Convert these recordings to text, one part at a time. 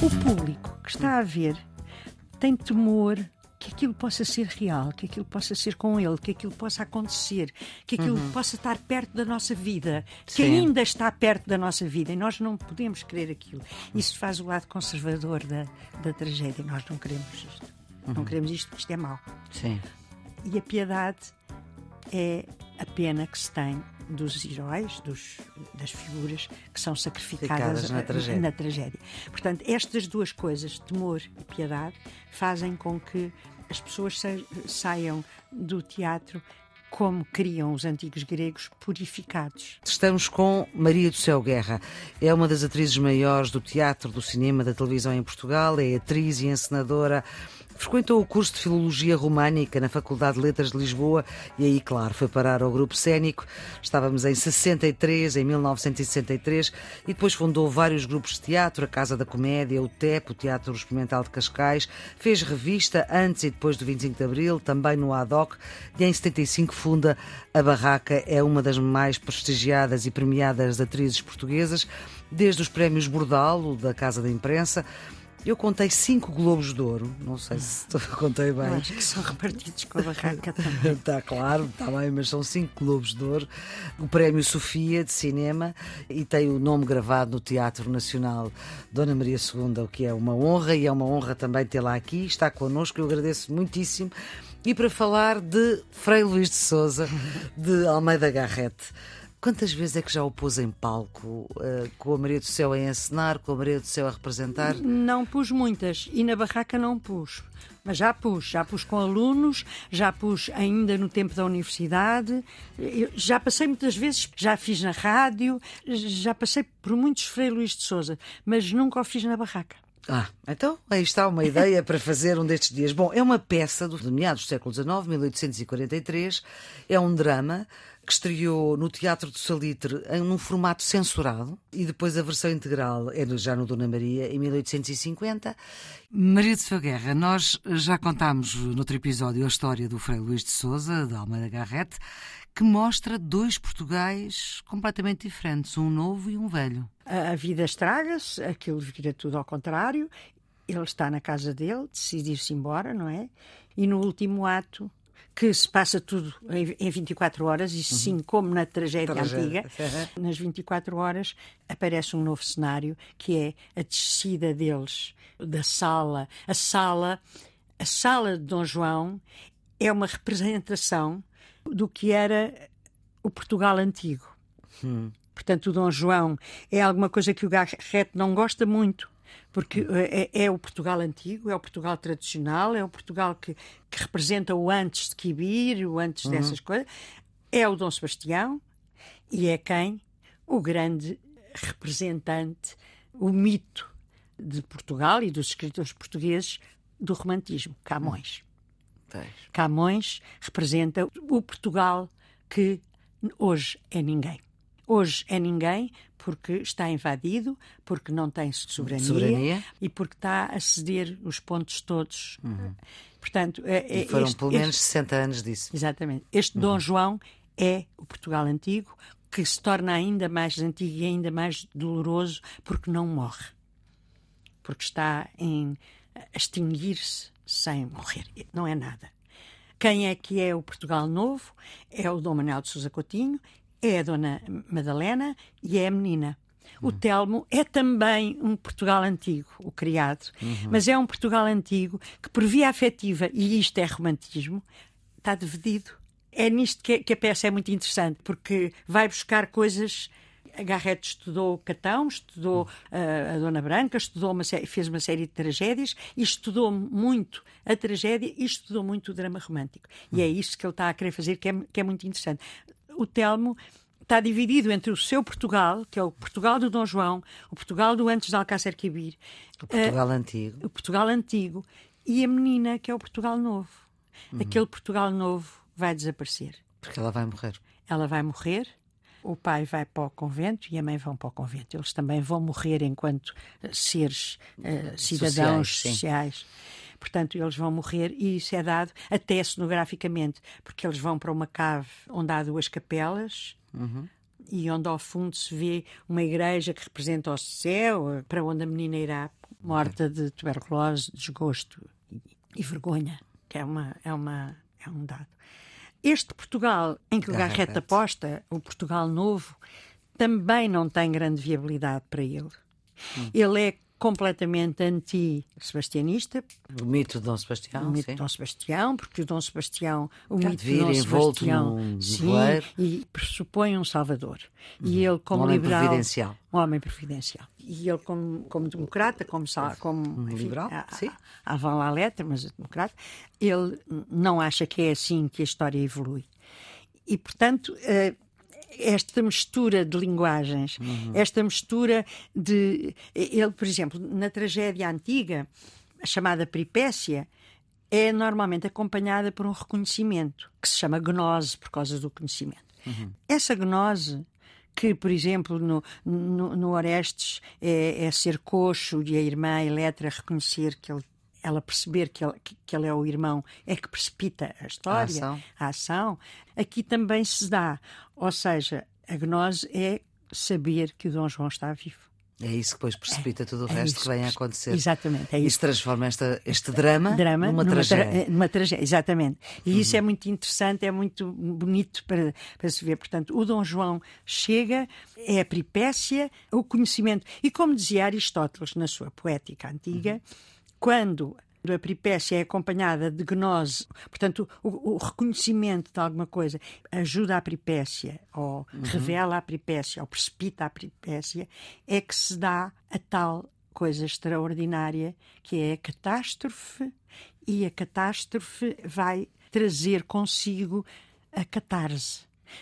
O público que está a ver tem temor que aquilo possa ser real, que aquilo possa ser com ele, que aquilo possa acontecer, que aquilo uhum. possa estar perto da nossa vida, que Sim. ainda está perto da nossa vida e nós não podemos querer aquilo. Isso faz o lado conservador da, da tragédia. Nós não queremos isto. Uhum. Não queremos isto, isto é mau. Sim. E a piedade é a pena que se tem dos heróis, dos, das figuras que são sacrificadas na tragédia. na tragédia. Portanto, estas duas coisas, temor e piedade, fazem com que as pessoas saiam do teatro como queriam os antigos gregos, purificados. Estamos com Maria do Céu Guerra. É uma das atrizes maiores do teatro, do cinema, da televisão em Portugal. É atriz e encenadora Frequentou o curso de Filologia Românica na Faculdade de Letras de Lisboa e aí, claro, foi parar ao grupo cénico. Estávamos em 63, em 1963, e depois fundou vários grupos de teatro, a Casa da Comédia, o TEP, o Teatro Experimental de Cascais, fez revista antes e depois do 25 de Abril, também no ADOC, e em 75 funda a Barraca, é uma das mais prestigiadas e premiadas atrizes portuguesas, desde os prémios Bordalo, da Casa da Imprensa, eu contei cinco Globos de Ouro, não sei se contei bem. acho que são repartidos com a barraca também. Está claro, está bem, mas são cinco Globos de Ouro. O Prémio Sofia de Cinema e tem o nome gravado no Teatro Nacional Dona Maria II, o que é uma honra e é uma honra também tê-la aqui. Está connosco, eu agradeço muitíssimo. E para falar de Frei Luís de Souza, de Almeida Garrete. Quantas vezes é que já o pôs em palco, uh, com a Maria do Céu a encenar, com a Maria do Céu a representar? Não pus muitas e na barraca não pus. Mas já pus, já pus com alunos, já pus ainda no tempo da universidade, Eu já passei muitas vezes, já fiz na rádio, já passei por muitos Frei Luís de Souza, mas nunca o fiz na barraca. Ah, então aí está uma ideia para fazer um destes dias. Bom, é uma peça do, meados do século XIX, 1843, é um drama que estreou no Teatro do Salitre em um formato censurado e depois a versão integral é já no Dona Maria em 1850. Maria de Sua Guerra, nós já contámos no outro episódio a história do Frei Luís de Souza, da Almeida Garrete, que mostra dois Portugais completamente diferentes, um novo e um velho. A vida estraga-se, aquilo vira tudo ao contrário. Ele está na casa dele, decide ir-se embora, não é? E no último ato que se passa tudo em 24 horas, e sim, uhum. como na tragédia, tragédia. antiga, nas 24 horas aparece um novo cenário que é a descida deles da sala. A sala, a sala de Dom João é uma representação do que era o Portugal antigo. Hum. Portanto, o Dom João é alguma coisa que o Garrett não gosta muito porque é, é, o Portugal antigo, é o Portugal tradicional, é o Portugal que, que representa o antes de Quibir, o antes uhum. dessas coisas. É o Dom Sebastião e é quem? O grande representante, o mito de Portugal e dos escritores portugueses do romantismo, Camões. Uhum. Camões representa o Portugal que hoje é ninguém. Hoje é ninguém porque está invadido, porque não tem soberania, soberania. e porque está a ceder os pontos todos. Uhum. Portanto, é, e foram este, pelo menos este, 60 anos disso. Exatamente. Este uhum. Dom João é o Portugal antigo, que se torna ainda mais antigo e ainda mais doloroso porque não morre. Porque está em extinguir-se sem morrer. Não é nada. Quem é que é o Portugal Novo? É o Dom Manuel de Sousa Coutinho é a Dona Madalena e é a menina. O uhum. Telmo é também um Portugal antigo, o criado, uhum. mas é um Portugal antigo que, por via afetiva, e isto é romantismo, está dividido. É nisto que, que a peça é muito interessante, porque vai buscar coisas a Garrett estudou Catão, estudou uh, a Dona Branca, estudou uma fez uma série de tragédias e estudou muito a tragédia e estudou muito o drama romântico. E é isso que ele está a querer fazer, que é, que é muito interessante o Telmo está dividido entre o seu Portugal, que é o Portugal do Dom João, o Portugal do antes de Alcácer Quibir, o Portugal uh, antigo, o Portugal antigo e a menina que é o Portugal novo. Uhum. Aquele Portugal novo vai desaparecer. Porque ela vai morrer. Ela vai morrer. O pai vai para o convento e a mãe vão para o convento. Eles também vão morrer enquanto seres uh, cidadãos sociais. sociais. Portanto, eles vão morrer e isso é dado até cenograficamente, porque eles vão para uma cave onde há duas capelas. Uhum. E onde ao fundo se vê uma igreja que representa o céu, para onde a menina irá morta de tuberculose, desgosto e, vergonha, que é, uma, é, uma, é um dado. Este Portugal em que o Garrett aposta, o Portugal novo, também não tem grande viabilidade para ele. Hum. Ele é completamente anti-sebastianista. O mito de Dom Sebastião. O mito sim. de Dom Sebastião, porque o Dom Sebastião, o mito de Dom Sebastião, num sim, e pressupõe um salvador. E Uhum. ele como Um homem liberal, providencial. um homem providencial. E ele como, como democrata, como como Um liberal, a- sim. a- avant la letra, mas democrata, ele não acha que é assim que a história evolui. E portanto, eh, esta mistura de linguagens, esta mistura de. Ele, por exemplo, na tragédia antiga, a chamada peripécia, é normalmente acompanhada por um reconhecimento, que se chama gnose, por causa do conhecimento. Essa gnose. Que, por exemplo, no, no, no Orestes é, é ser coxo e a irmã Eletra reconhecer que ele, ela perceber que ele, que, que ele é o irmão, é que precipita a história ação. a ação, aqui também se dá. Ou seja, a gnose é saber que o Dom João está vivo. É isso que depois precipita tudo o É resto isso que vem a acontecer. Exatamente, é Isso isso. transforma esta, este drama, Drama numa, numa, tra- tragédia. Uhum. numa tragédia, exatamente. E isso é muito interessante, é muito bonito para, para se ver. Portanto, o Dom João chega, é a peripécia, o conhecimento. E como dizia Aristóteles na sua poética antiga, Uhum. Quando a peripécia é acompanhada de gnose, portanto, o, o reconhecimento de alguma coisa ajuda a peripécia, ou Uhum. revela a peripécia, ou precipita a peripécia, é que se dá a tal coisa extraordinária que é a catástrofe, e a catástrofe vai trazer consigo a catarse.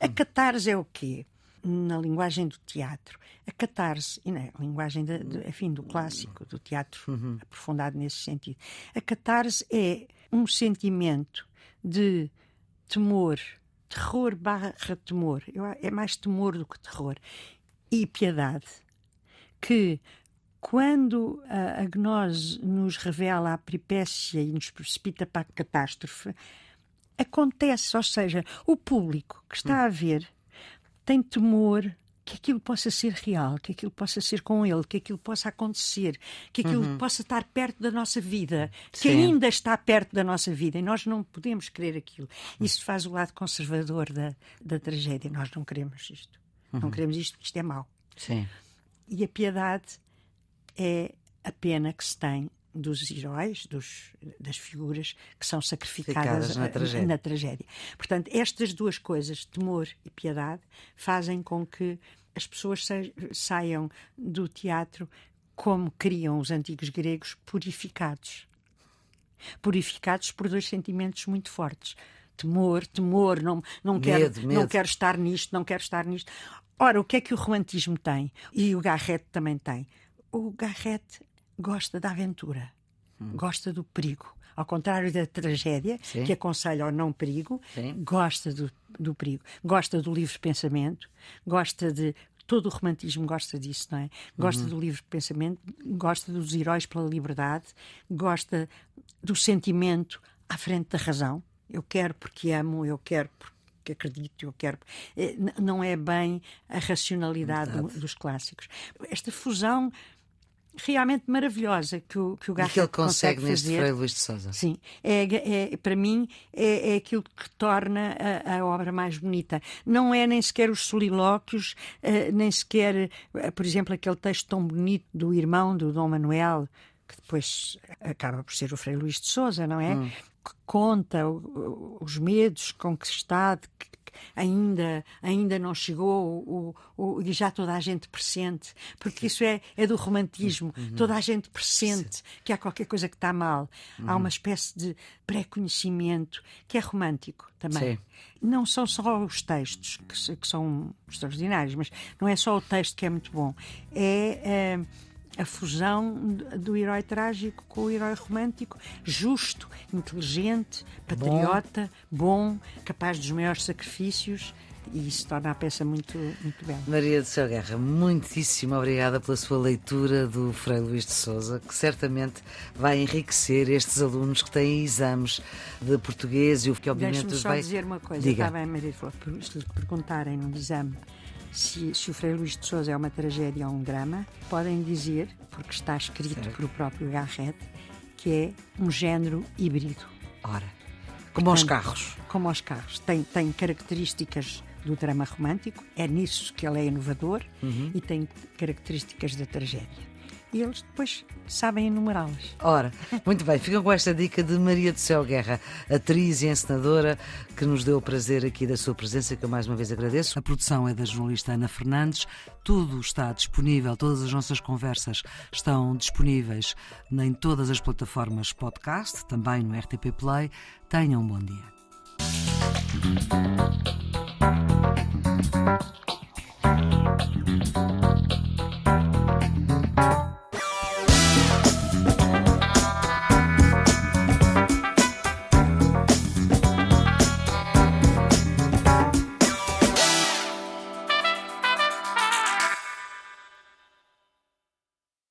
A catarse é o quê? Na linguagem do teatro. A catarse, e na linguagem de, de, enfim, do clássico, do teatro aprofundado nesse sentido. A catarse é um sentimento de temor, terror barra temor. Eu, é mais temor do que terror. E piedade. Que quando a, a gnose nos revela a peripécia e nos precipita para a catástrofe, acontece, ou seja, o público que está a ver tem temor que aquilo possa ser real, que aquilo possa ser com ele, que aquilo possa acontecer, que aquilo possa estar perto da nossa vida, que Sim. ainda está perto da nossa vida e nós não podemos querer aquilo. Isso faz o lado conservador da, da tragédia. Nós não queremos isto. Não queremos isto, isto é mau. Sim. E a piedade é a pena que se tem dos heróis, dos, das figuras que são sacrificadas na eh, tragédia. na tragédia. Portanto, estas duas coisas, temor e piedade, fazem com que as pessoas sa- saiam do teatro como queriam os antigos gregos, purificados. Purificados por dois sentimentos muito fortes. Temor, temor, não, não, quero, Medo, medo. não quero estar nisto, não quero estar nisto. Ora, o que é que o romantismo tem? E o Garrett também tem. O Garrett gosta da aventura, gosta do perigo. Ao contrário da tragédia, Hum. Sim. que aconselha ao não perigo, Sim. gosta do, do perigo, gosta do livre pensamento, gosta de. Todo o romantismo gosta disso, não é? Gosta Uhum. do livre pensamento, gosta dos heróis pela liberdade, gosta do sentimento à frente da razão. Eu quero porque amo, eu quero porque acredito, eu quero. Eh, Não é bem a racionalidade do- dos clássicos. Esta fusão realmente maravilhosa que o, que o E que ele Garrett consegue neste fazer. Frei Luís de Souza. Sim, é, é- para mim é, é aquilo que torna a, a obra mais bonita. Não é nem sequer os solilóquios, eh, nem sequer, eh, por exemplo, aquele texto tão bonito do irmão do Dom Manuel, que depois acaba por ser o Frei Luís de Souza, não é? Que conta os medos com que está, de que ainda, ainda não chegou o, o- e já toda a gente pressente, porque isso é, é do romantismo, toda a gente pressente que há qualquer coisa que está mal. Há uma espécie de pré-conhecimento que é romântico também. Sim. Não são só os textos que, que são extraordinários, mas não é só o texto que é muito bom, é. eh, a fusão do herói trágico com o herói romântico, justo, inteligente, patriota, bom, bom capaz dos maiores sacrifícios e isso torna a peça muito, muito bela. Maria do Céu Guerra, muitíssimo obrigada pela sua leitura do Frei Luís de Souza, que certamente vai enriquecer estes alunos que têm exames de português e o que obviamente Deixe-me só vai... dizer uma coisa, Diga. estava a Maria se lhe perguntarem no exame se, se, o Frei Luís de Souza é uma tragédia ou um drama, podem dizer, porque está escrito certo. pelo próprio Garrett, que é um género híbrido. Ora, como Portanto, aos carros. Como aos carros. Tem, tem características do drama romântico, é nisso que ele é inovador uhum. e tem características da tragédia e eles depois sabem enumerá-las. Ora, muito bem, ficam com esta dica de Maria do Céu Guerra, atriz e encenadora, que nos deu o prazer aqui da sua presença, que eu mais uma vez agradeço. A produção é da jornalista Ana Fernandes, tudo está disponível, todas as nossas conversas estão disponíveis em todas as plataformas podcast, também no RTP Play. Tenham um bom dia.